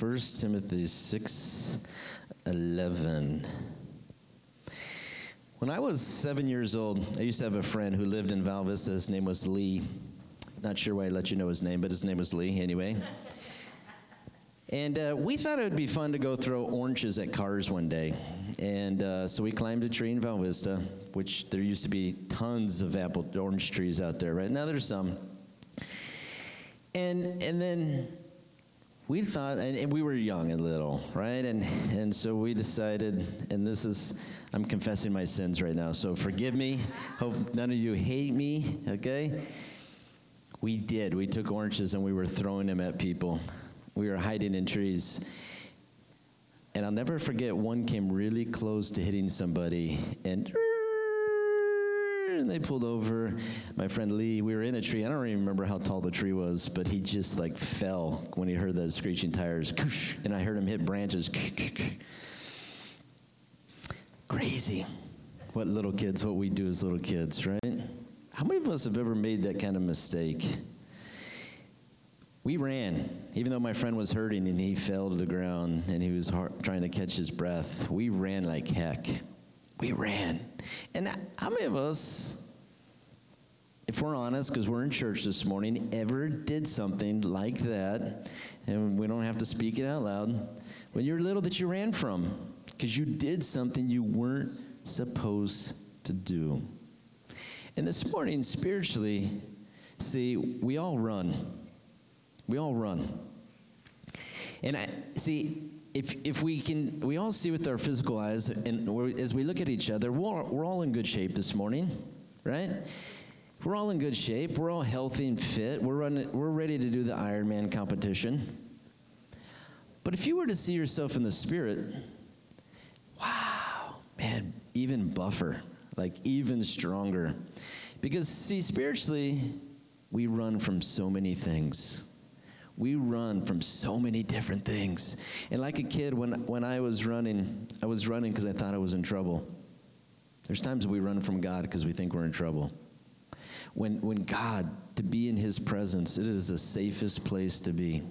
1 Timothy 6 11. When I was seven years old, I used to have a friend who lived in Val Vista. His name was Lee. Not sure why I let you know his name, but his name was Lee anyway. And uh, we thought it would be fun to go throw oranges at cars one day. And uh, so we climbed a tree in Val Vista, which there used to be tons of apple orange trees out there. Right now, there's some. And and then we thought, and, and, we were young and little, right? And and so we decided, and this is, I'm confessing my sins right now, so forgive me. Hope none of you hate me, okay? We did. We took oranges and we were throwing them at people. We were hiding in trees. And I'll never forget, one came really close to hitting somebody, and and they pulled over. My friend Lee, we were in a tree. I don't even remember how tall the tree was, but he just like fell when he heard the screeching tires. And I heard him hit branches. Crazy. What little kids, what we do as little kids, right? How many of us have ever made that kind of mistake? We ran, even though my friend was hurting and he fell to the ground and he was hard, trying to catch his breath. We ran like heck. We ran. And how many of us, if we're honest, because we're in church this morning, ever did something like that? And we don't have to speak it out loud. When you're little, that you ran from because you did something you weren't supposed to do. And this morning, spiritually, see, we all run. We all run. And I see, if, if we can, we all see with our physical eyes, and as we look at each other, we're, we're all in good shape this morning, right? We're all in good shape. We're all healthy and fit. We're, running, we're ready to do the Ironman competition. But if you were to see yourself in the spirit, wow, man, even buffer, like even stronger. Because, see, spiritually, we run from so many things we run from so many different things. And like a kid, when, when I was running, I was running because I thought I was in trouble. There's times we run from God because we think we're in trouble. When, when God, to be in His presence, it is the safest place to be.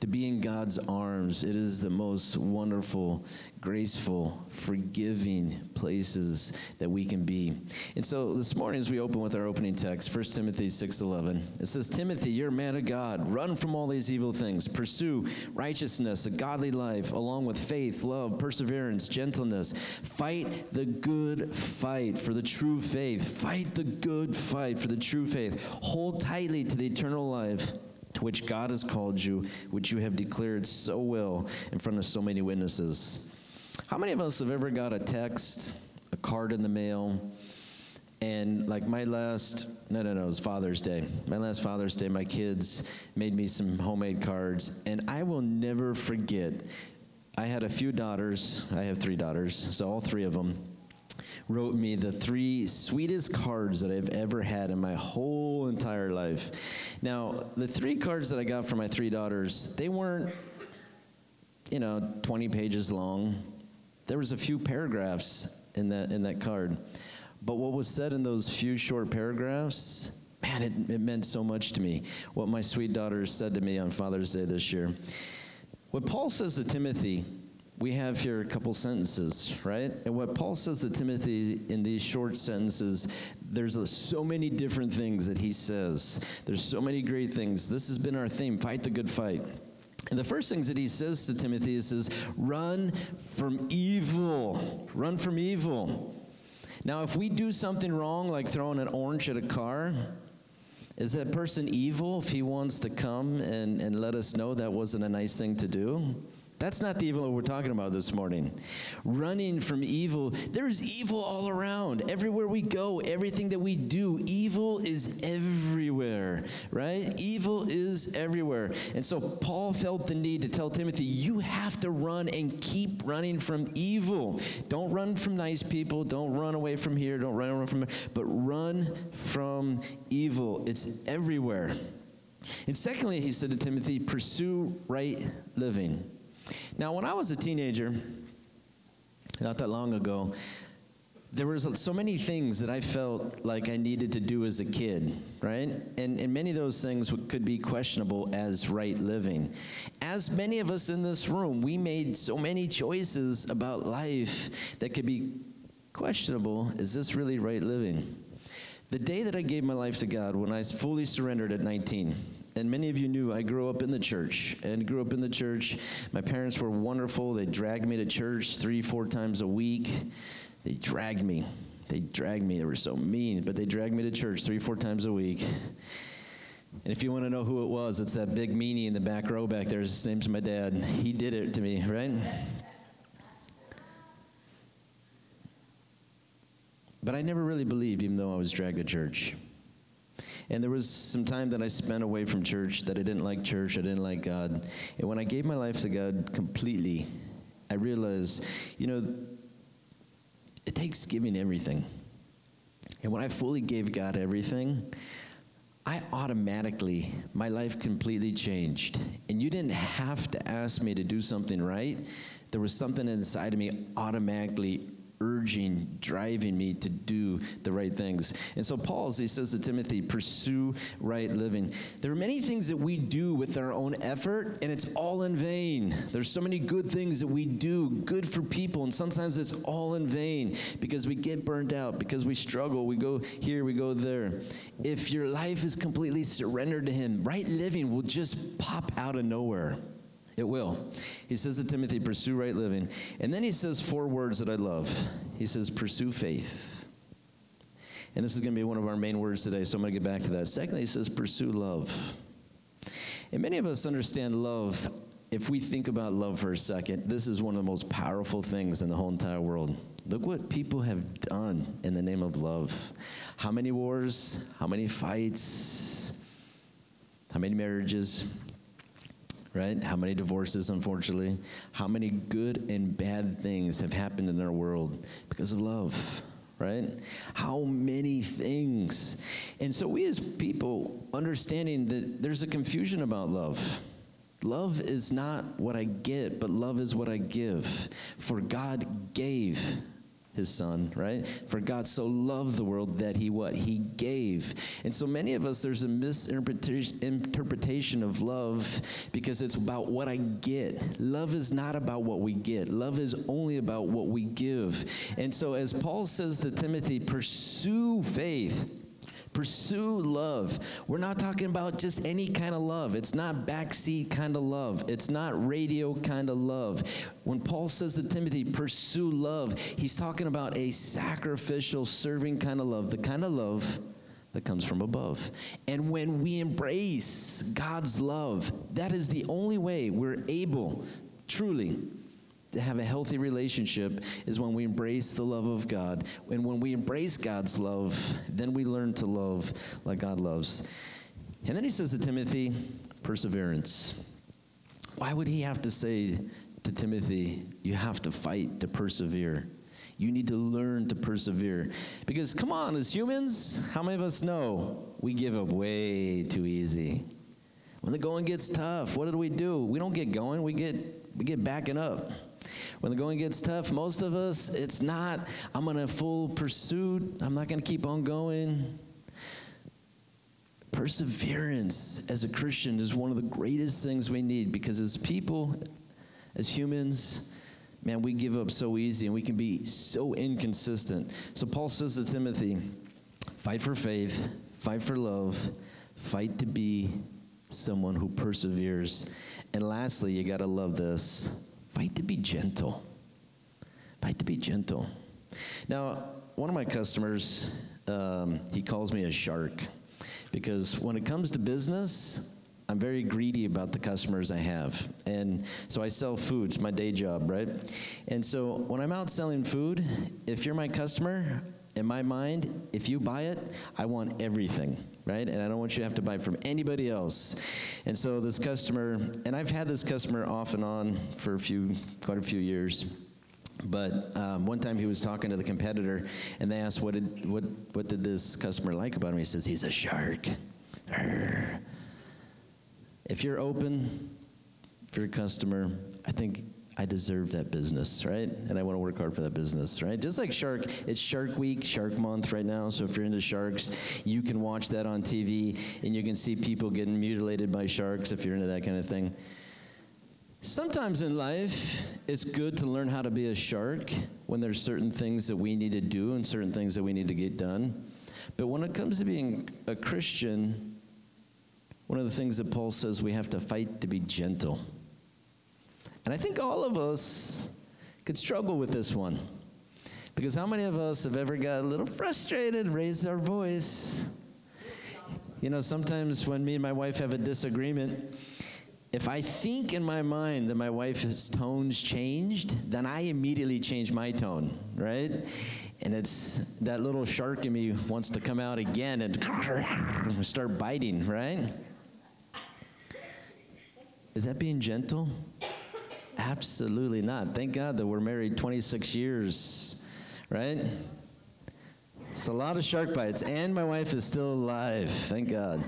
To be in God's arms, it is the most wonderful, graceful, forgiving places that we can be. And so this morning as we open with our opening text, 1 Timothy 6:11, it says, "Timothy, you're a man of God. Run from all these evil things. Pursue righteousness, a godly life, along with faith, love, perseverance, gentleness. Fight the good fight for the true faith. Fight the good fight for the true faith. Hold tightly to the eternal life." To which God has called you, which you have declared so well in front of so many witnesses. How many of us have ever got a text, a card in the mail, and like my last, no, no, no, it was Father's Day. My last Father's Day, my kids made me some homemade cards, and I will never forget. I had a few daughters. I have three daughters, so all three of them wrote me the three sweetest cards that I've ever had in my whole entire life. Now, the three cards that I got from my three daughters, they weren't, you know, 20 pages long. There was a few paragraphs in that in that card. But what was said in those few short paragraphs, man, it, it meant so much to me. What my sweet daughters said to me on Father's Day this year. What Paul says to Timothy we have here a couple sentences, right? And what Paul says to Timothy in these short sentences, there's a, so many different things that he says. There's so many great things. This has been our theme fight the good fight. And the first things that he says to Timothy is says, run from evil. Run from evil. Now, if we do something wrong, like throwing an orange at a car, is that person evil if he wants to come and, and let us know that wasn't a nice thing to do? That's not the evil we're talking about this morning. Running from evil. There's evil all around. Everywhere we go, everything that we do, evil is everywhere, right? Evil is everywhere. And so Paul felt the need to tell Timothy, you have to run and keep running from evil. Don't run from nice people. Don't run away from here. Don't run away from here. But run from evil. It's everywhere. And secondly, he said to Timothy, pursue right living. Now, when I was a teenager, not that long ago, there was so many things that I felt like I needed to do as a kid, right? And, and many of those things could be questionable as right living. As many of us in this room, we made so many choices about life that could be questionable. Is this really right living? The day that I gave my life to God, when I fully surrendered at 19, and many of you knew I grew up in the church and grew up in the church. My parents were wonderful. They dragged me to church three, four times a week. They dragged me. They dragged me. They were so mean, but they dragged me to church three, four times a week. And if you want to know who it was, it's that big meanie in the back row back there. His name's my dad. He did it to me, right? But I never really believed, even though I was dragged to church. And there was some time that I spent away from church that I didn't like church, I didn't like God. And when I gave my life to God completely, I realized, you know, it takes giving everything. And when I fully gave God everything, I automatically, my life completely changed. And you didn't have to ask me to do something right. There was something inside of me automatically urging, driving me to do the right things. And so Paul, he says to Timothy, pursue right living. There are many things that we do with our own effort, and it's all in vain. There's so many good things that we do, good for people, and sometimes it's all in vain because we get burned out, because we struggle, we go here, we go there. If your life is completely surrendered to Him, right living will just pop out of nowhere. It will. He says to Timothy, pursue right living. And then he says four words that I love. He says, pursue faith. And this is going to be one of our main words today, so I'm going to get back to that. Secondly, he says, pursue love. And many of us understand love. If we think about love for a second, this is one of the most powerful things in the whole entire world. Look what people have done in the name of love. How many wars, how many fights, how many marriages, right? How many divorces, unfortunately? How many good and bad things have happened in our world because of love? right? How many things. And so we as people understanding that there's a confusion about love. Love is not what I get, but love is what I give. For God gave his son, right? For God so loved the world that he what? He gave. And so many of us, there's a misinterpretation of love because it's about what I get. Love is not about what we get, love is only about what we give. And so, as Paul says to Timothy, pursue faith Pursue love. We're not talking about just any kind of love. It's not backseat kind of love. It's not radio kind of love. When Paul says to Timothy, pursue love, he's talking about a sacrificial, serving kind of love, the kind of love that comes from above. And when we embrace God's love, that is the only way we're able truly to have a healthy relationship is when we embrace the love of God. And when we embrace God's love, then we learn to love like God loves. And then he says to Timothy, perseverance. Why would he have to say to Timothy, you have to fight to persevere? You need to learn to persevere. Because, come on, as humans, how many of us know we give up way too easy? When the going gets tough, what do we do? We don't get going, we get, we get backing up. When the going gets tough, most of us, it's not, I'm going to full pursuit, I'm not going to keep on going. Perseverance as a Christian is one of the greatest things we need because as people, as humans, man, we give up so easy and we can be so inconsistent. So Paul says to Timothy, fight for faith, fight for love, fight to be someone who perseveres. And lastly, you got to love this Fight to be gentle. Fight to be gentle. Now, one of my customers, um, he calls me a shark because when it comes to business, I'm very greedy about the customers I have. And so I sell food, it's my day job, right? And so when I'm out selling food, if you're my customer, in my mind, if you buy it, I want everything right? And I don't want you to have to buy from anybody else. And so this customer, and I've had this customer off and on for a few, quite a few years. But um, one time he was talking to the competitor, and they asked, "What did what what did this customer like about him?" He says, "He's a shark." If you're open for your customer, I think I deserve that business, right? And I want to work hard for that business, right? Just like Shark, it's Shark Week, Shark Month right now. So if you're into sharks, you can watch that on TV and you can see people getting mutilated by sharks if you're into that kind of thing. Sometimes in life, it's good to learn how to be a shark when there's certain things that we need to do and certain things that we need to get done. But when it comes to being a Christian, one of the things that Paul says we have to fight to be gentle. And I think all of us could struggle with this one. Because how many of us have ever got a little frustrated, raised our voice? You know, sometimes when me and my wife have a disagreement, if I think in my mind that my wife's tone's changed, then I immediately change my tone, right? And it's that little shark in me wants to come out again and start biting, right? Is that being gentle? Absolutely not. Thank God that we're married 26 years, right? It's a lot of shark bites, and my wife is still alive. Thank God.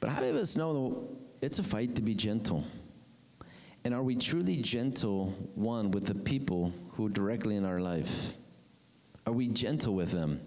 But how many of us know it's a fight to be gentle? And are we truly gentle, one, with the people who are directly in our life? Are we gentle with them?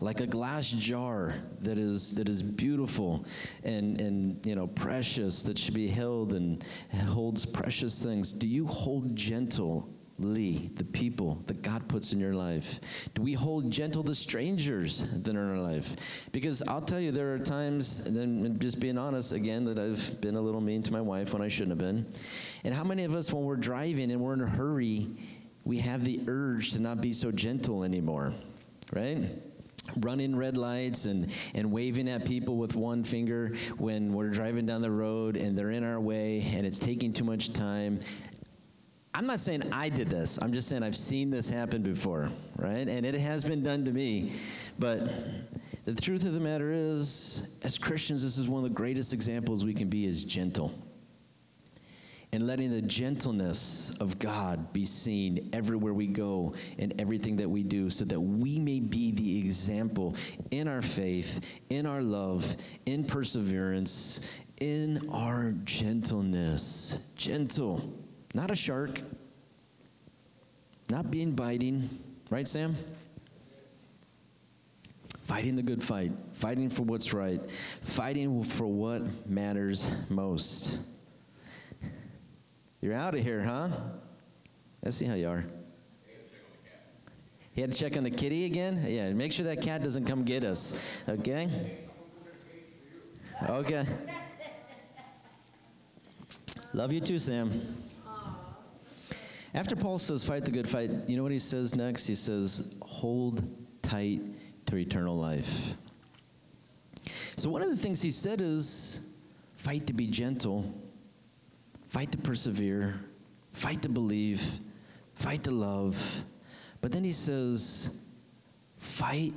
Like a glass jar that is that is beautiful and and you know precious that should be held and holds precious things do you hold gentle the people that God puts in your life? Do we hold gentle the strangers that are in our life? Because I'll tell you, there are times, and just being honest again, that I've been a little mean to my wife when I shouldn't have been. And how many of us, when we're driving and we're in a hurry, we have the urge to not be so gentle anymore, right? Running red lights and, and waving at people with one finger when we're driving down the road and they're in our way and it's taking too much time. I'm not saying I did this. I'm just saying I've seen this happen before, right? And it has been done to me. But the truth of the matter is, as Christians, this is one of the greatest examples we can be is gentle and letting the gentleness of God be seen everywhere we go and everything that we do so that we may be the example in our faith, in our love, in perseverance, in our gentleness. Gentle, not a shark, not being biting, right, Sam? Fighting the good fight, fighting for what's right, fighting for what matters most. You're out of here, huh? Let's see how you are. He had to check on the kitty again? Yeah, make sure that cat doesn't come get us. Okay? Okay. Love you too, Sam. After Paul says, fight the good fight, you know what he says next? He says, hold tight to eternal life. So, one of the things he said is, fight to be gentle fight to persevere, fight to believe, fight to love. But then he says, fight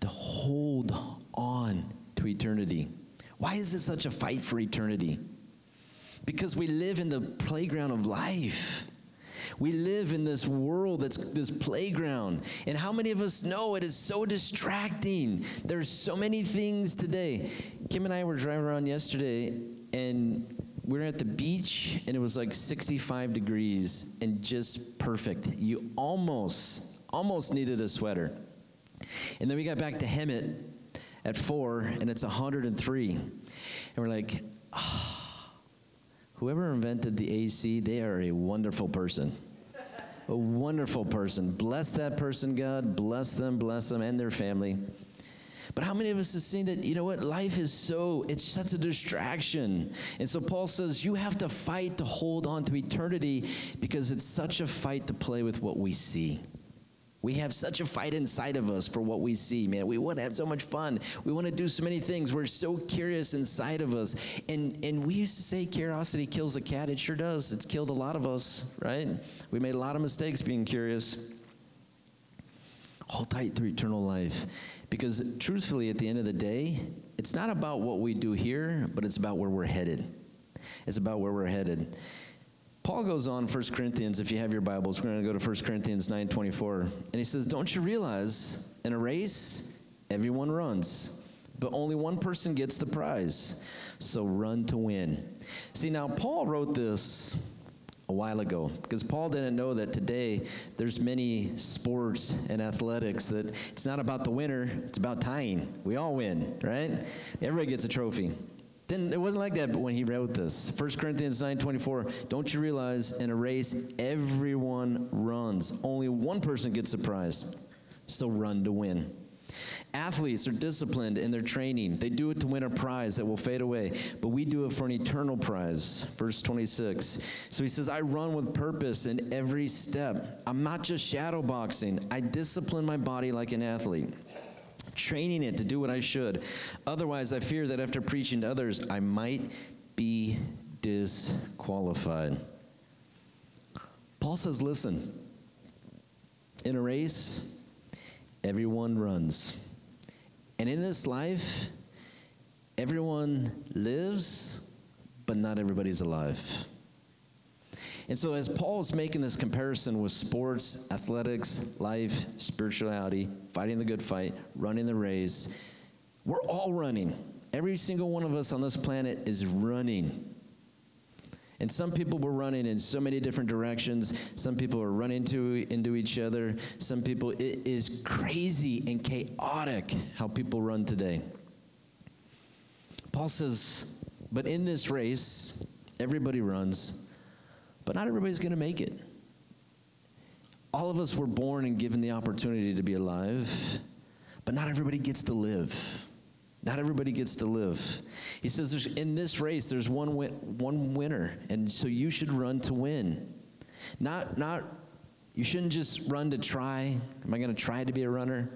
to hold on to eternity. Why is it such a fight for eternity? Because we live in the playground of life. We live in this world that's this playground. And how many of us know it is so distracting? There's so many things today. Kim and I were driving around yesterday, and we were at the beach and it was like 65 degrees and just perfect. You almost, almost needed a sweater. And then we got back to Hemet at four and it's 103. And we're like, oh, whoever invented the AC, they are a wonderful person. a wonderful person. Bless that person, God. Bless them, bless them, and their family. But how many of us have seen that, you know what, life is so, it's such a distraction. And so Paul says, you have to fight to hold on to eternity because it's such a fight to play with what we see. We have such a fight inside of us for what we see, man. We want to have so much fun. We want to do so many things. We're so curious inside of us. And and we used to say curiosity kills a cat. It sure does. It's killed a lot of us, right? We made a lot of mistakes being curious. Hold tight to eternal life. Because truthfully, at the end of the day, it's not about what we do here, but it's about where we're headed. It's about where we're headed. Paul goes on 1 Corinthians, if you have your Bibles, we're going to go to 1 Corinthians 9:24. And he says, "Don't you realize in a race everyone runs, but only one person gets the prize. So run to win." See, now Paul wrote this a while ago because Paul didn't know that today there's many sports and athletics that it's not about the winner, it's about tying. We all win, right? Everybody gets a trophy. Then it wasn't like that when he wrote this. 1 Corinthians 9:24, don't you realize in a race everyone runs. Only one person gets the prize. So run to win. Athletes are disciplined in their training. They do it to win a prize that will fade away, but we do it for an eternal prize. Verse 26. So he says, I run with purpose in every step. I'm not just shadow boxing, I discipline my body like an athlete training it to do what I should. Otherwise, I fear that after preaching to others, I might be disqualified. Paul says, listen, in a race, everyone runs. And in this life, everyone lives, but not everybody's alive. And so, as Paul's making this comparison with sports, athletics, life, spirituality, fighting the good fight, running the race, we're all running. Every single one of us on this planet is running. And some people were running in so many different directions. Some people were running to, into each other. Some people, it is crazy and chaotic how people run today. Paul says, but in this race, everybody runs, but not everybody's going to make it. All of us were born and given the opportunity to be alive, but not everybody gets to live. Not everybody gets to live. He says in this race, there's one, win- one winner, and so you should run to win. Not, not, you shouldn't just run to try. Am I going to try to be a runner?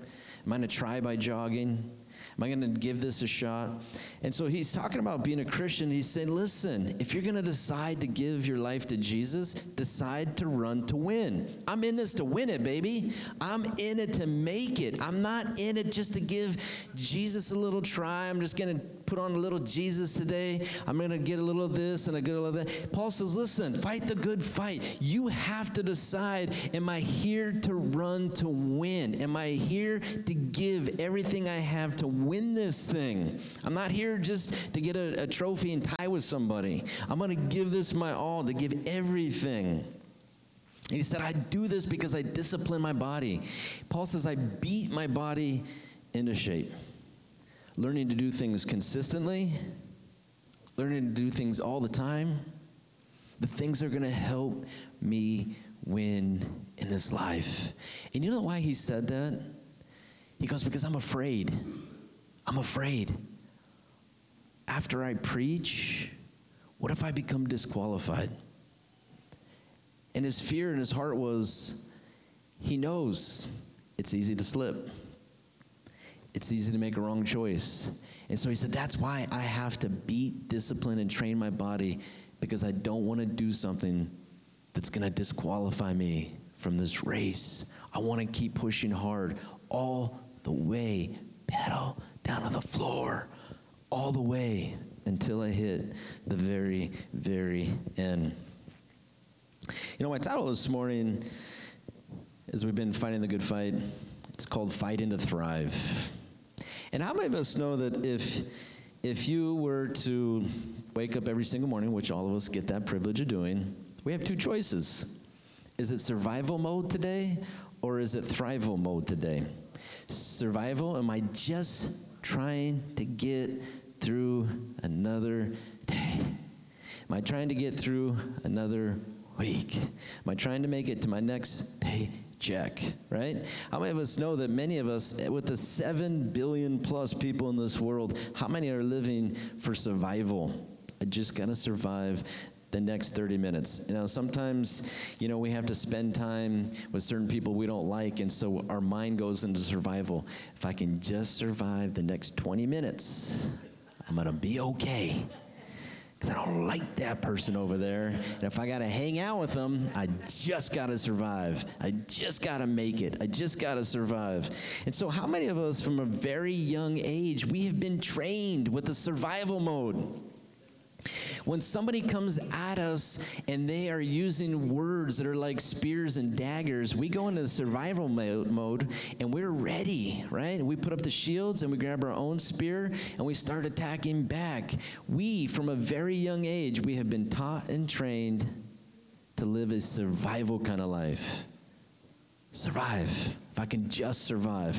Am I going to try by jogging? Am I going to give this a shot? And so he's talking about being a Christian. He's saying, listen, if you're going to decide to give your life to Jesus, decide to run to win. I'm in this to win it, baby. I'm in it to make it. I'm not in it just to give Jesus a little try. I'm just going to put on a little Jesus today. I'm going to get a little of this and a good little of that. Paul says, listen, fight the good fight. You have to decide, am I here to run to win? Am I here to give everything I have to win this thing? I'm not here just to get a, a trophy and tie with somebody. I'm going to give this my all, to give everything. he said, I do this because I discipline my body. Paul says, I beat my body into shape learning to do things consistently, learning to do things all the time, the things that are going to help me win in this life. And you know why he said that? He goes, Because I'm afraid. I'm afraid. After I preach, what if I become disqualified? And his fear in his heart was he knows it's easy to slip it's easy to make a wrong choice. And so he said, That's why I have to beat, discipline, and train my body because I don't want to do something that's going to disqualify me from this race. I want to keep pushing hard all the way, pedal down on the floor, all the way until I hit the very, very end. You know, my title this morning, as we've been fighting the good fight, it's called Fighting to Thrive. And how many of us know that if if you were to wake up every single morning, which all of us get that privilege of doing, we have two choices. Is it survival mode today or is it thrival mode today? Survival, am I just trying to get through another day? Am I trying to get through another week? Am I trying to make it to my next pay check, right? How many of us know that many of us, with the 7 billion plus people in this world, how many are living for survival? I just got to survive the next 30 minutes. You know, sometimes, you know, we have to spend time with certain people we don't like, and so our mind goes into survival. If I can just survive the next 20 minutes, I'm to be okay because I don't like that person over there. And if I got to hang out with them, I just got to survive. I just got to make it. I just got to survive. And so, how many of us from a very young age, we have been trained with the survival mode? When somebody comes at us and they are using words that are like spears and daggers, we go into the survival mode and we're ready, right? We put up the shields and we grab our own spear and we start attacking back. We, from a very young age, we have been taught and trained to live a survival kind of life. Survive. If I can just survive.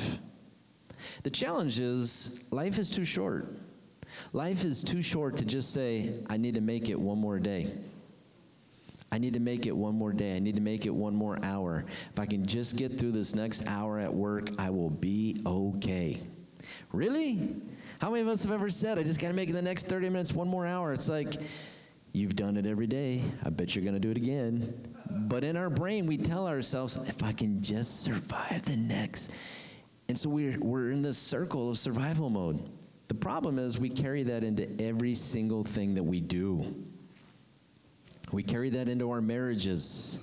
The challenge is life is too short. Life is too short to just say, I need to make it one more day. I need to make it one more day. I need to make it one more hour. If I can just get through this next hour at work, I will be okay. Really? How many of us have ever said, I just got to make it the next 30 minutes, one more hour? It's like, you've done it every day. I bet you're going to do it again. But in our brain, we tell ourselves, if I can just survive the next. And so we're, we're in this circle of survival mode. The problem is we carry that into every single thing that we do. We carry that into our marriages.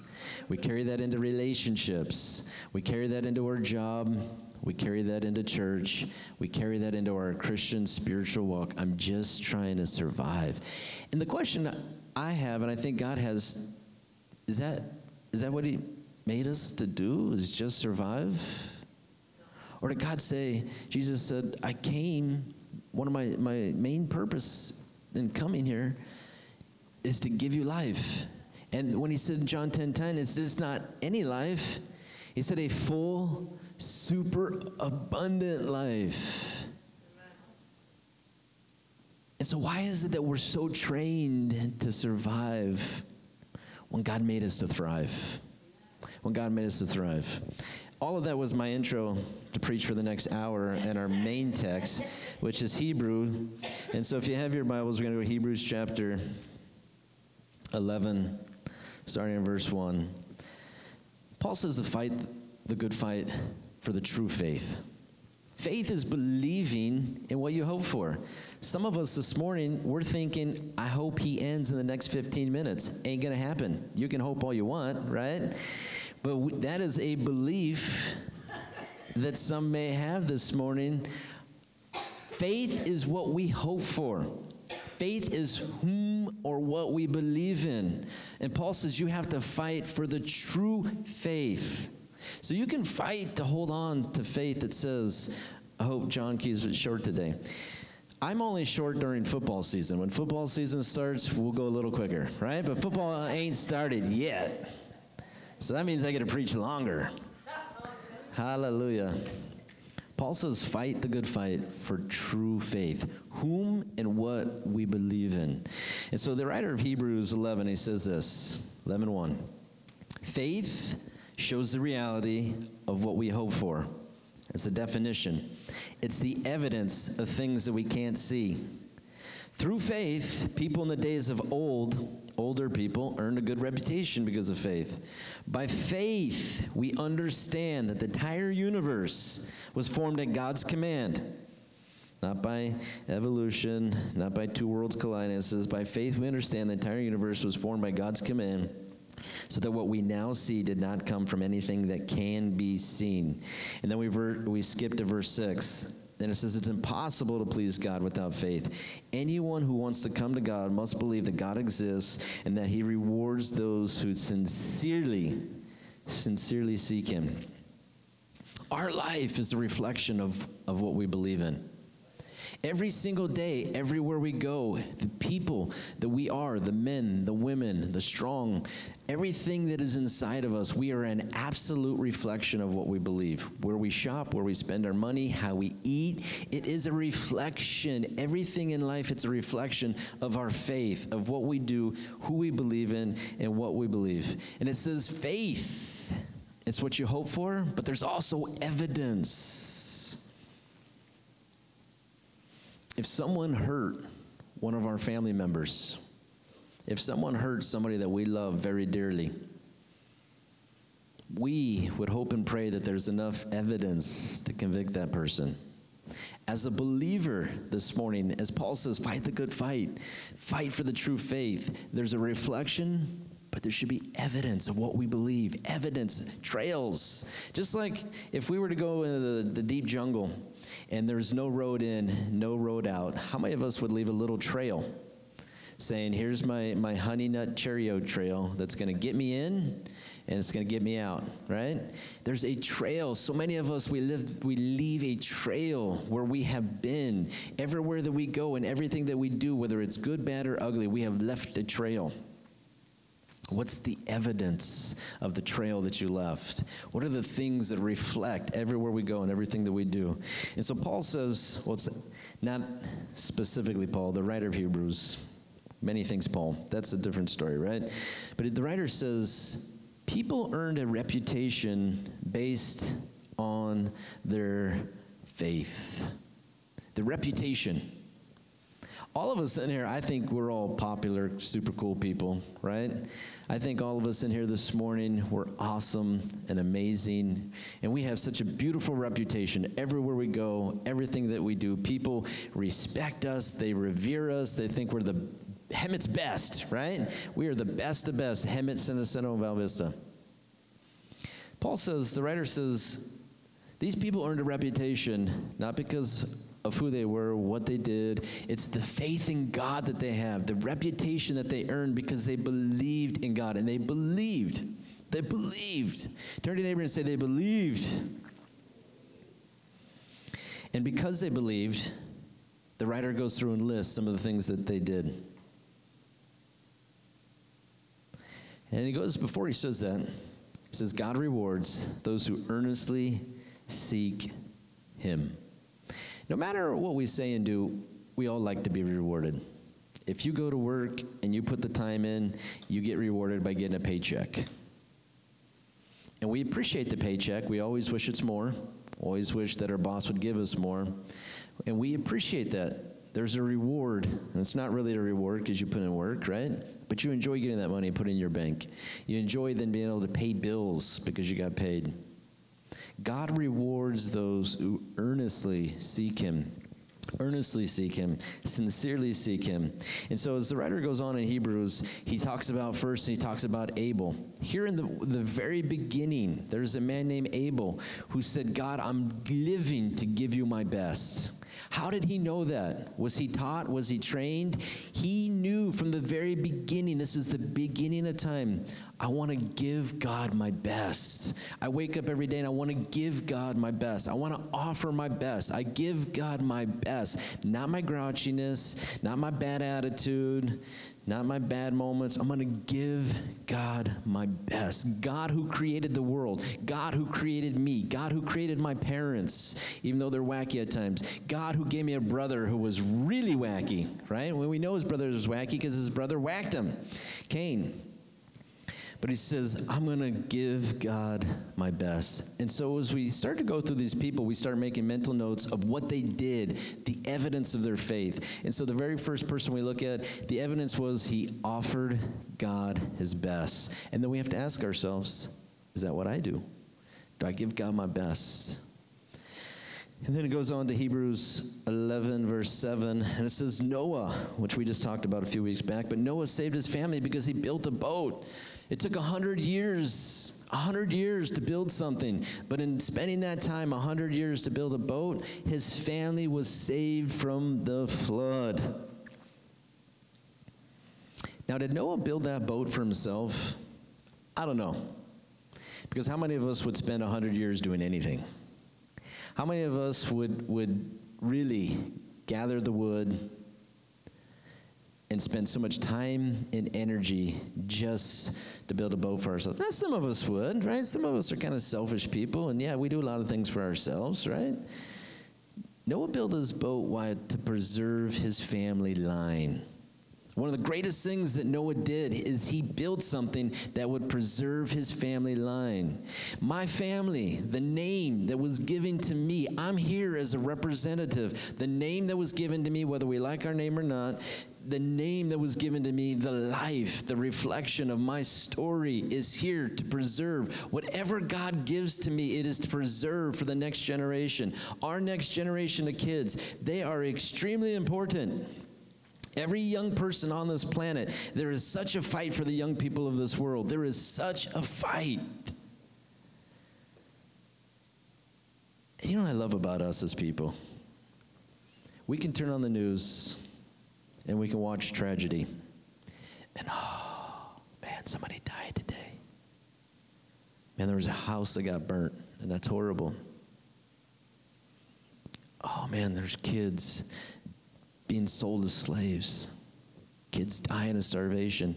We carry that into relationships. We carry that into our job. We carry that into church. We carry that into our Christian spiritual walk. I'm just trying to survive. And the question I have, and I think God has, is that is that what He made us to do? Is just survive? Or did God say, Jesus said, I came, one of my, my main purpose in coming here is to give you life. And when he said in John 10 10, it's just not any life. He said a full, super abundant life. And so, why is it that we're so trained to survive when God made us to thrive? When God made us to thrive. All of that was my intro to preach for the next hour and our main text, which is Hebrew. And so, if you have your Bibles, we're going to go to Hebrews chapter 11, starting in verse 1. Paul says to fight the good fight for the true faith. Faith is believing in what you hope for. Some of us this morning, we're thinking, I hope he ends in the next 15 minutes. Ain't going to happen. You can hope all you want, right? But that is a belief that some may have this morning. Faith is what we hope for. Faith is whom or what we believe in. And Paul says you have to fight for the true faith. So you can fight to hold on to faith that says, I hope John Keys was short today. I'm only short during football season. When football season starts, we'll go a little quicker, right? But football ain't started yet. So that means I get to preach longer. Hallelujah. Paul says, fight the good fight for true faith, whom and what we believe in. And so the writer of Hebrews 11, he says this 11 1. Faith shows the reality of what we hope for. It's a definition, it's the evidence of things that we can't see. Through faith, people in the days of old, older people, earned a good reputation because of faith. By faith, we understand that the entire universe was formed at God's command. Not by evolution, not by two worlds colliding. It says, by faith, we understand the entire universe was formed by God's command so that what we now see did not come from anything that can be seen. And then we, ver- we skip to verse 6. And it says it's impossible to please God without faith. Anyone who wants to come to God must believe that God exists and that he rewards those who sincerely, sincerely seek him. Our life is a reflection of, of what we believe in. Every single day, everywhere we go, the people that we are, the men, the women, the strong, everything that is inside of us, we are an absolute reflection of what we believe. Where we shop, where we spend our money, how we eat, it is a reflection. Everything in life, it's a reflection of our faith, of what we do, who we believe in, and what we believe. And it says faith. It's what you hope for, but there's also evidence if someone hurt one of our family members, if someone hurt somebody that we love very dearly, we would hope and pray that there's enough evidence to convict that person. As a believer this morning, as Paul says, fight the good fight, fight for the true faith, there's a reflection, but there should be evidence of what we believe, evidence, trails. Just like if we were to go into the, the deep jungle and there's no road in, no road out, how many of us would leave a little trail saying, here's my, my honey nut Cheerio trail that's going to get me in and it's going to get me out, right? There's a trail. So many of us, we live, we leave a trail where we have been. Everywhere that we go and everything that we do, whether it's good, bad, or ugly, we have left a trail. What's the evidence of the trail that you left? What are the things that reflect everywhere we go and everything that we do? And so Paul says, well, it's not specifically Paul, the writer of Hebrews, many things Paul. That's a different story, right? But the writer says, people earned a reputation based on their faith. The reputation. All of us in here, I think we're all popular, super cool people, right? I think all of us in here this morning, we're awesome and amazing. And we have such a beautiful reputation everywhere we go, everything that we do. People respect us, they revere us, they think we're the Hemet's best, right? We are the best of best, Hemet, San Jacinto, and Val Vista. Paul says, the writer says, these people earned a reputation not because of who they were, what they did. It's the faith in God that they have, the reputation that they earned because they believed in God. And they believed. They believed. Turn to your neighbor and say, they believed. And because they believed, the writer goes through and lists some of the things that they did. And he goes, before he says that, he says, God rewards those who earnestly seek him. No matter what we say and do, we all like to be rewarded. If you go to work and you put the time in, you get rewarded by getting a paycheck. And we appreciate the paycheck. We always wish it's more. Always wish that our boss would give us more. And we appreciate that. There's a reward. And it's not really a reward because you put in work, right? But you enjoy getting that money put in your bank. You enjoy then being able to pay bills because you got paid. God rewards those who earnestly seek Him. Earnestly seek him, sincerely seek him. And so, as the writer goes on in Hebrews, he talks about first, he talks about Abel. Here in the, the very beginning, there's a man named Abel who said, God, I'm living to give you my best. How did he know that? Was he taught? Was he trained? He knew from the very beginning, this is the beginning of time. I want to give God my best. I wake up every day and I want to give God my best. I want to offer my best. I give God my best. Not my grouchiness, not my bad attitude, not my bad moments. I'm going to give God my best. God who created the world, God who created me, God who created my parents, even though they're wacky at times. God who gave me a brother who was really wacky, right? We know his brother was wacky because his brother whacked him, Cain. But he says, I'm going to give God my best. And so as we start to go through these people, we start making mental notes of what they did, the evidence of their faith. And so the very first person we look at, the evidence was he offered God his best. And then we have to ask ourselves, is that what I do? Do I give God my best? And then it goes on to Hebrews 11, verse 7, and it says, Noah, which we just talked about a few weeks back, but Noah saved his family because he built a boat. It took 100 years, 100 years to build something. But in spending that time, 100 years to build a boat, his family was saved from the flood. Now, did Noah build that boat for himself? I don't know. Because how many of us would spend 100 years doing anything? How many of us would, would really gather the wood, and spend so much time and energy just to build a boat for ourselves. Now, some of us would, right? Some of us are kind of selfish people, and yeah, we do a lot of things for ourselves, right? Noah built his boat why? To preserve his family line. One of the greatest things that Noah did is he built something that would preserve his family line. My family, the name that was given to me, I'm here as a representative. The name that was given to me, whether we like our name or not, the name that was given to me, the life, the reflection of my story is here to preserve. Whatever God gives to me, it is to preserve for the next generation. Our next generation of kids, they are extremely important. Every young person on this planet, there is such a fight for the young people of this world. There is such a fight. You know what I love about us as people? We can turn on the news and we can watch tragedy. And oh, man, somebody died today. Man, there was a house that got burnt, and that's horrible. Oh, man, there's kids being sold as slaves, kids dying of starvation.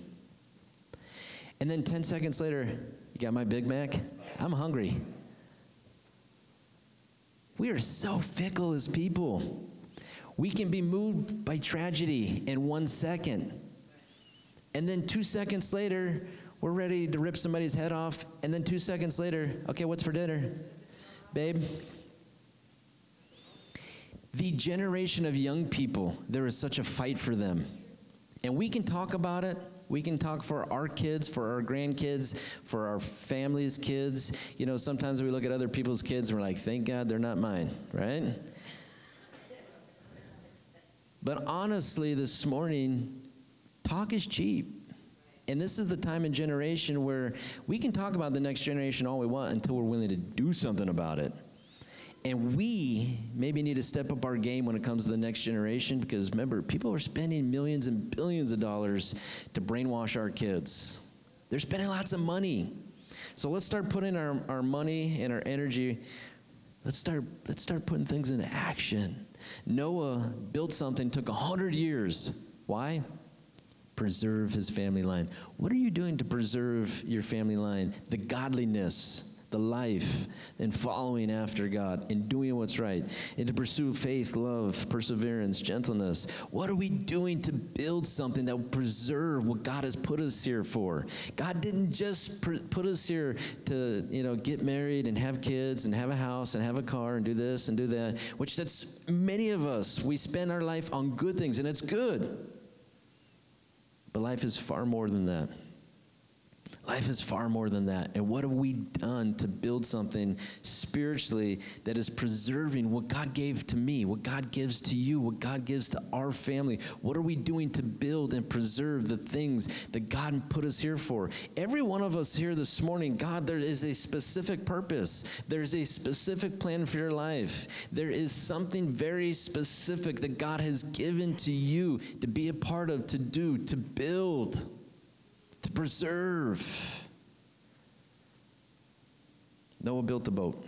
And then 10 seconds later, you got my Big Mac? I'm hungry. We are so fickle as people. We can be moved by tragedy in one second. And then two seconds later, we're ready to rip somebody's head off. And then two seconds later, okay, what's for dinner? Babe? The generation of young people, there is such a fight for them. And we can talk about it. We can talk for our kids, for our grandkids, for our family's kids. You know, sometimes we look at other people's kids and we're like, thank God they're not mine, right? But honestly, this morning, talk is cheap. And this is the time and generation where we can talk about the next generation all we want until we're willing to do something about it. And we maybe need to step up our game when it comes to the next generation because remember, people are spending millions and billions of dollars to brainwash our kids. They're spending lots of money. So let's start putting our, our money and our energy, let's start, let's start putting things into action. Noah built something, took 100 years. Why? Preserve his family line. What are you doing to preserve your family line? The godliness the life and following after God and doing what's right and to pursue faith, love, perseverance, gentleness. What are we doing to build something that will preserve what God has put us here for? God didn't just pr- put us here to, you know, get married and have kids and have a house and have a car and do this and do that, which that's many of us. We spend our life on good things and it's good. But life is far more than that. Life is far more than that. And what have we done to build something spiritually that is preserving what God gave to me, what God gives to you, what God gives to our family? What are we doing to build and preserve the things that God put us here for? Every one of us here this morning, God, there is a specific purpose. There's a specific plan for your life. There is something very specific that God has given to you to be a part of, to do, to build to preserve. Noah built the boat.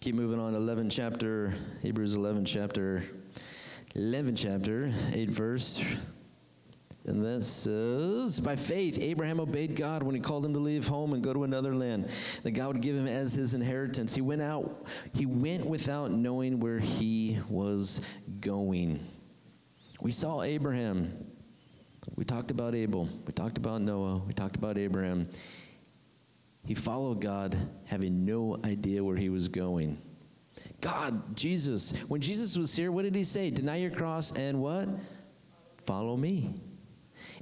Keep moving on. 11 chapter, Hebrews 11 chapter, 11 chapter, 8 verse. And this says, By faith, Abraham obeyed God when he called him to leave home and go to another land that God would give him as his inheritance. He went out, he went without knowing where he was going. We saw Abraham we talked about Abel. We talked about Noah. We talked about Abraham. He followed God, having no idea where he was going. God, Jesus, when Jesus was here, what did he say? Deny your cross and what? Follow me.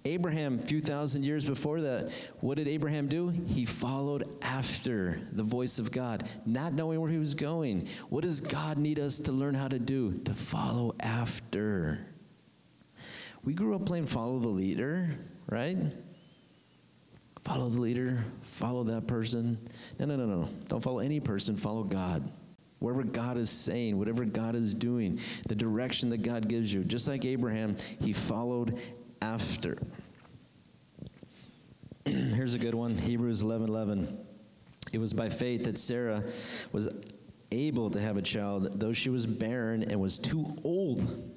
Abraham, a few thousand years before that, what did Abraham do? He followed after the voice of God, not knowing where he was going. What does God need us to learn how to do? To follow after. We grew up playing follow the leader, right? Follow the leader, follow that person. No, no, no, no. Don't follow any person, follow God. Whatever God is saying, whatever God is doing, the direction that God gives you. Just like Abraham, he followed after. Here's a good one Hebrews 11 11. It was by faith that Sarah was able to have a child, though she was barren and was too old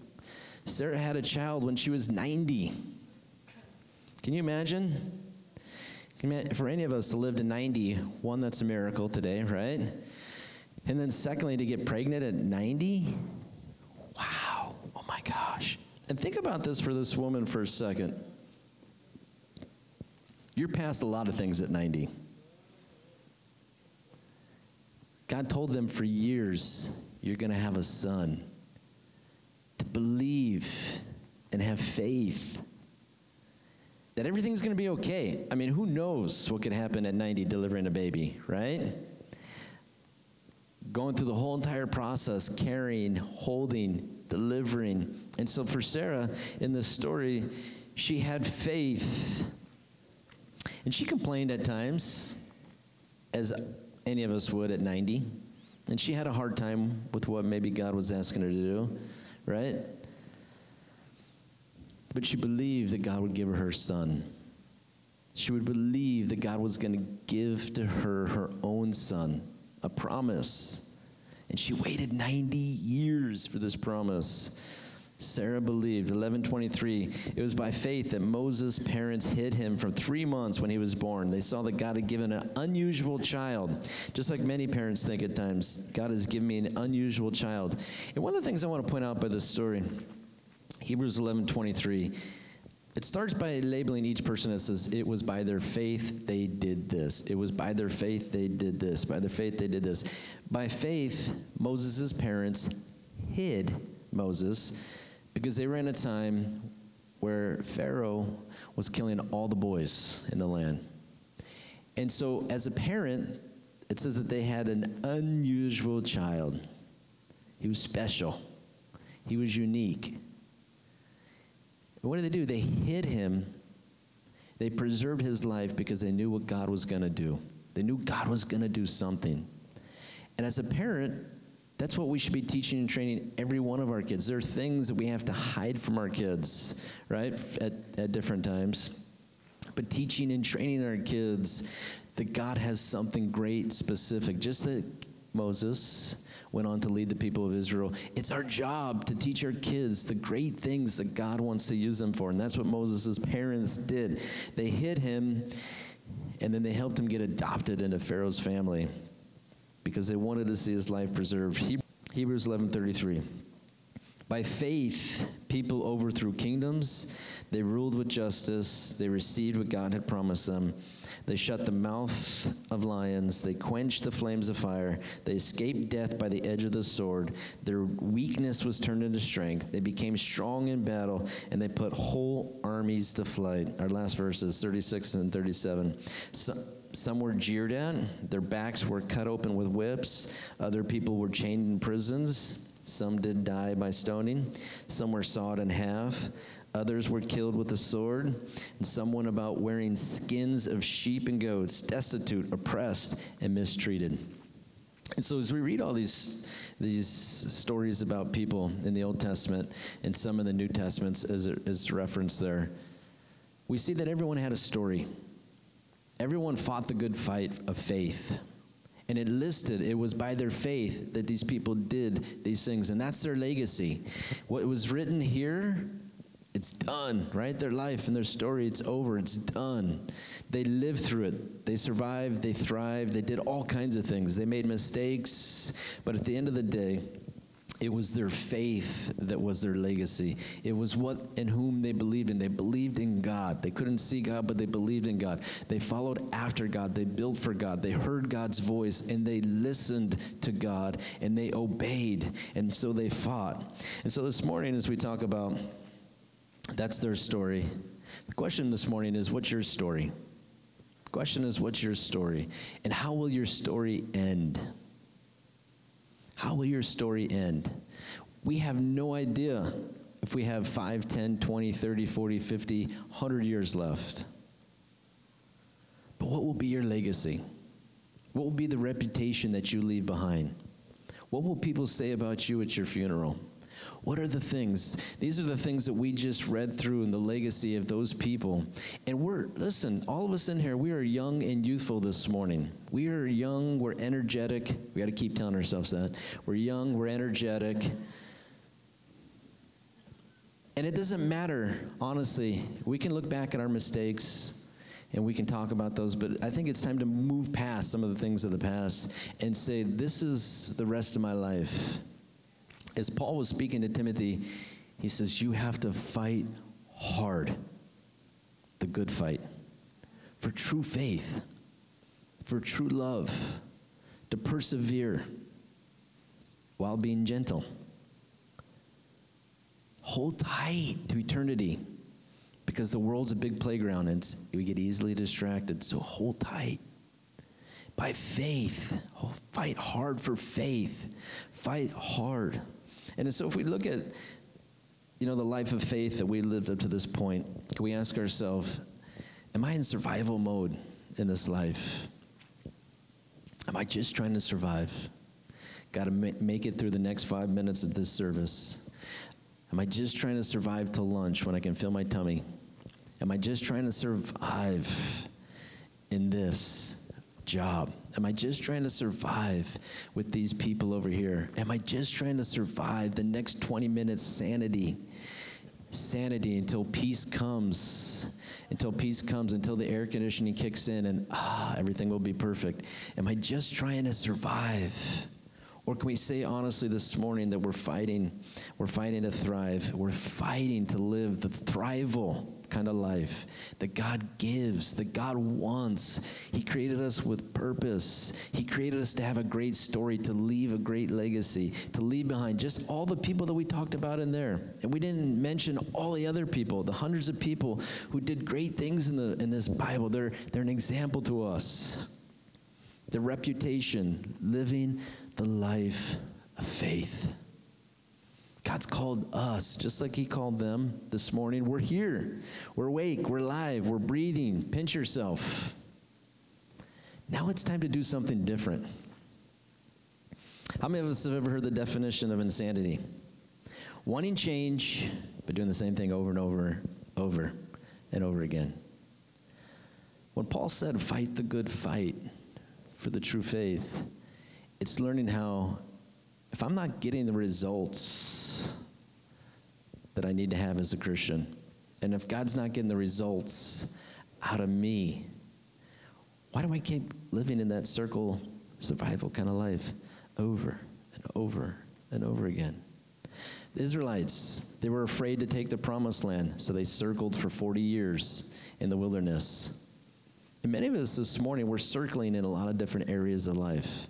Sarah had a child when she was 90. Can you imagine? For any of us to live to 90, one, that's a miracle today, right? And then, secondly, to get pregnant at 90? Wow. Oh my gosh. And think about this for this woman for a second. You're past a lot of things at 90. God told them for years, you're going to have a son to believe and have faith that everything's going to be okay. I mean, who knows what could happen at 90 delivering a baby, right? Going through the whole entire process, carrying, holding, delivering. And so for Sarah in this story, she had faith. And she complained at times, as any of us would at 90. And she had a hard time with what maybe God was asking her to do right? But she believed that God would give her her son. She would believe that God was going to give to her her own son, a promise. And she waited 90 years for this promise. Sarah believed. 1123. It was by faith that Moses' parents hid him for three months when he was born. They saw that God had given an unusual child. Just like many parents think at times, God has given me an unusual child. And one of the things I want to point out by this story, Hebrews 1123, it starts by labeling each person as says, it was by their faith they did this. It was by their faith they did this. By their faith they did this. By faith, Moses' parents hid Moses because they were in a time where Pharaoh was killing all the boys in the land. And so, as a parent, it says that they had an unusual child. He was special, he was unique. What did they do? They hid him, they preserved his life because they knew what God was going to do. They knew God was going to do something. And as a parent, that's what we should be teaching and training every one of our kids. There are things that we have to hide from our kids, right, at, at different times. But teaching and training our kids that God has something great, specific, just that Moses went on to lead the people of Israel. It's our job to teach our kids the great things that God wants to use them for. And that's what Moses' parents did. They hid him, and then they helped him get adopted into Pharaoh's family because they wanted to see his life preserved. Hebrews 11:33. By faith, people overthrew kingdoms. They ruled with justice. They received what God had promised them. They shut the mouths of lions. They quenched the flames of fire. They escaped death by the edge of the sword. Their weakness was turned into strength. They became strong in battle, and they put whole armies to flight. Our last verses, 36 and 37. So, some were jeered at, their backs were cut open with whips, other people were chained in prisons. Some did die by stoning, some were sawed in half, others were killed with the sword, and some went about wearing skins of sheep and goats, destitute, oppressed, and mistreated. And so, as we read all these these stories about people in the Old Testament and some in the New Testaments, as referenced there, we see that everyone had a story. Everyone fought the good fight of faith. And it listed, it was by their faith that these people did these things. And that's their legacy. What was written here, it's done, right? Their life and their story, it's over, it's done. They lived through it. They survived, they thrived, they did all kinds of things. They made mistakes, but at the end of the day, it was their faith that was their legacy. It was what in whom they believed in. They believed in God. They couldn't see God, but they believed in God. They followed after God. They built for God. They heard God's voice and they listened to God and they obeyed. And so they fought. And so this morning, as we talk about that's their story, the question this morning is what's your story? The question is what's your story? And how will your story end? How will your story end? We have no idea if we have 5, 10, 20, 30, 40, 50, 100 years left. But what will be your legacy? What will be the reputation that you leave behind? What will people say about you at your funeral? What are the things? These are the things that we just read through in the legacy of those people. And we're, listen, all of us in here, we are young and youthful this morning. We are young, we're energetic. We got to keep telling ourselves that. We're young, we're energetic. And it doesn't matter, honestly. We can look back at our mistakes and we can talk about those, but I think it's time to move past some of the things of the past and say, this is the rest of my life as Paul was speaking to Timothy, he says, You have to fight hard, the good fight, for true faith, for true love, to persevere while being gentle. Hold tight to eternity because the world's a big playground and we get easily distracted. So hold tight. By faith, oh, fight hard for faith. Fight hard. And so if we look at, you know, the life of faith that we lived up to this point, can we ask ourselves, am I in survival mode in this life? Am I just trying to survive? Got to ma- make it through the next five minutes of this service. Am I just trying to survive till lunch when I can feel my tummy? Am I just trying to survive in this? job? Am I just trying to survive with these people over here? Am I just trying to survive the next 20 minutes sanity? Sanity until peace comes, until peace comes, until the air conditioning kicks in and ah, everything will be perfect. Am I just trying to survive? Or can we say honestly this morning that we're fighting, we're fighting to thrive, we're fighting to live the thrival kind of life that God gives, that God wants. He created us with purpose. He created us to have a great story, to leave a great legacy, to leave behind just all the people that we talked about in there. And we didn't mention all the other people, the hundreds of people who did great things in, the, in this Bible. They're, they're an example to us. Their reputation, living the life of faith. God's called us, just like He called them this morning. We're here. We're awake. We're alive. We're breathing. Pinch yourself. Now it's time to do something different. How many of us have ever heard the definition of insanity? Wanting change, but doing the same thing over and over, over and over again. When Paul said, fight the good fight for the true faith, it's learning how, if I'm not getting the results that I need to have as a Christian, and if God's not getting the results out of me, why do I keep living in that circle survival kind of life over and over and over again? The Israelites, they were afraid to take the promised land, so they circled for 40 years in the wilderness. And many of us this morning, we're circling in a lot of different areas of life.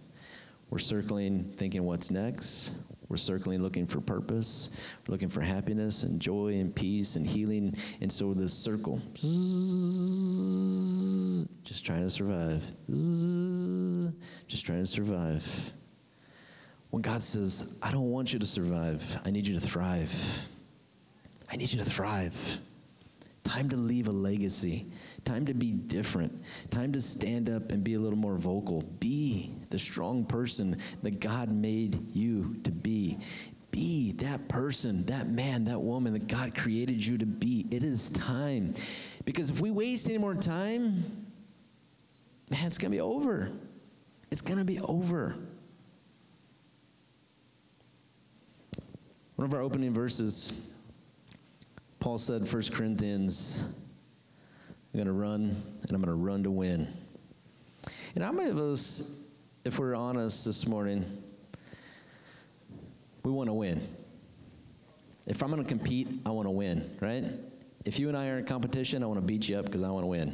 We're circling thinking what's next. We're circling looking for purpose. We're looking for happiness and joy and peace and healing. And so this circle, just trying to survive, just trying to survive. When God says, I don't want you to survive, I need you to thrive. I need you to thrive. Time to leave a legacy. Time to be different. Time to stand up and be a little more vocal. Be the strong person that God made you to be. Be that person, that man, that woman that God created you to be. It is time. Because if we waste any more time, man, it's going to be over. It's going to be over. One of our opening verses Paul said, 1 Corinthians, I'm going to run, and I'm going to run to win. And how many of us, if we're honest this morning, we want to win? If I'm going to compete, I want to win, right? If you and I are in competition, I want to beat you up because I want to win,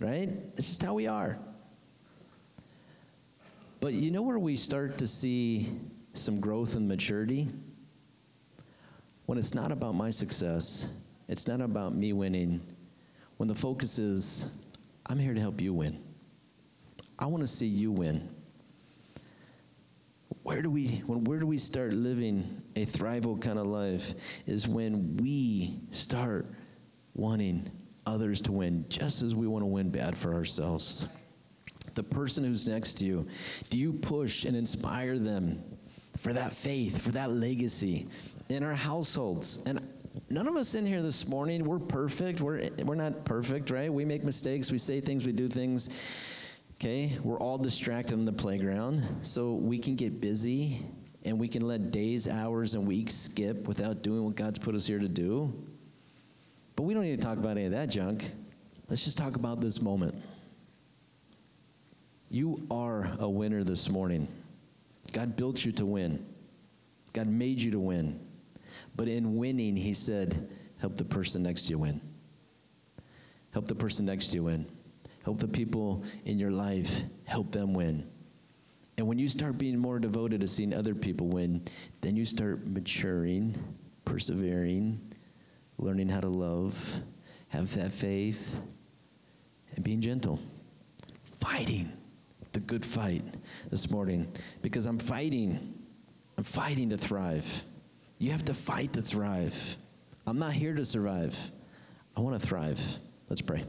right? It's just how we are. But you know where we start to see some growth and maturity? When it's not about my success, it's not about me winning. When the focus is, I'm here to help you win. I want to see you win. Where do we when where do we start living a thrival kind of life is when we start wanting others to win just as we want to win bad for ourselves. The person who's next to you, do you push and inspire them for that faith, for that legacy in our households? And none of us in here this morning, we're perfect. We're, we're not perfect, right? We make mistakes, we say things, we do things. Okay? We're all distracted on the playground. So we can get busy and we can let days, hours, and weeks skip without doing what God's put us here to do. But we don't need to talk about any of that junk. Let's just talk about this moment. You are a winner this morning. God built you to win. God made you to win. But in winning, he said, help the person next to you win. Help the person next to you win. Help the people in your life, help them win. And when you start being more devoted to seeing other people win, then you start maturing, persevering, learning how to love, have that faith, and being gentle. Fighting the good fight this morning because I'm fighting. I'm fighting to thrive. You have to fight to thrive. I'm not here to survive. I want to thrive. Let's pray.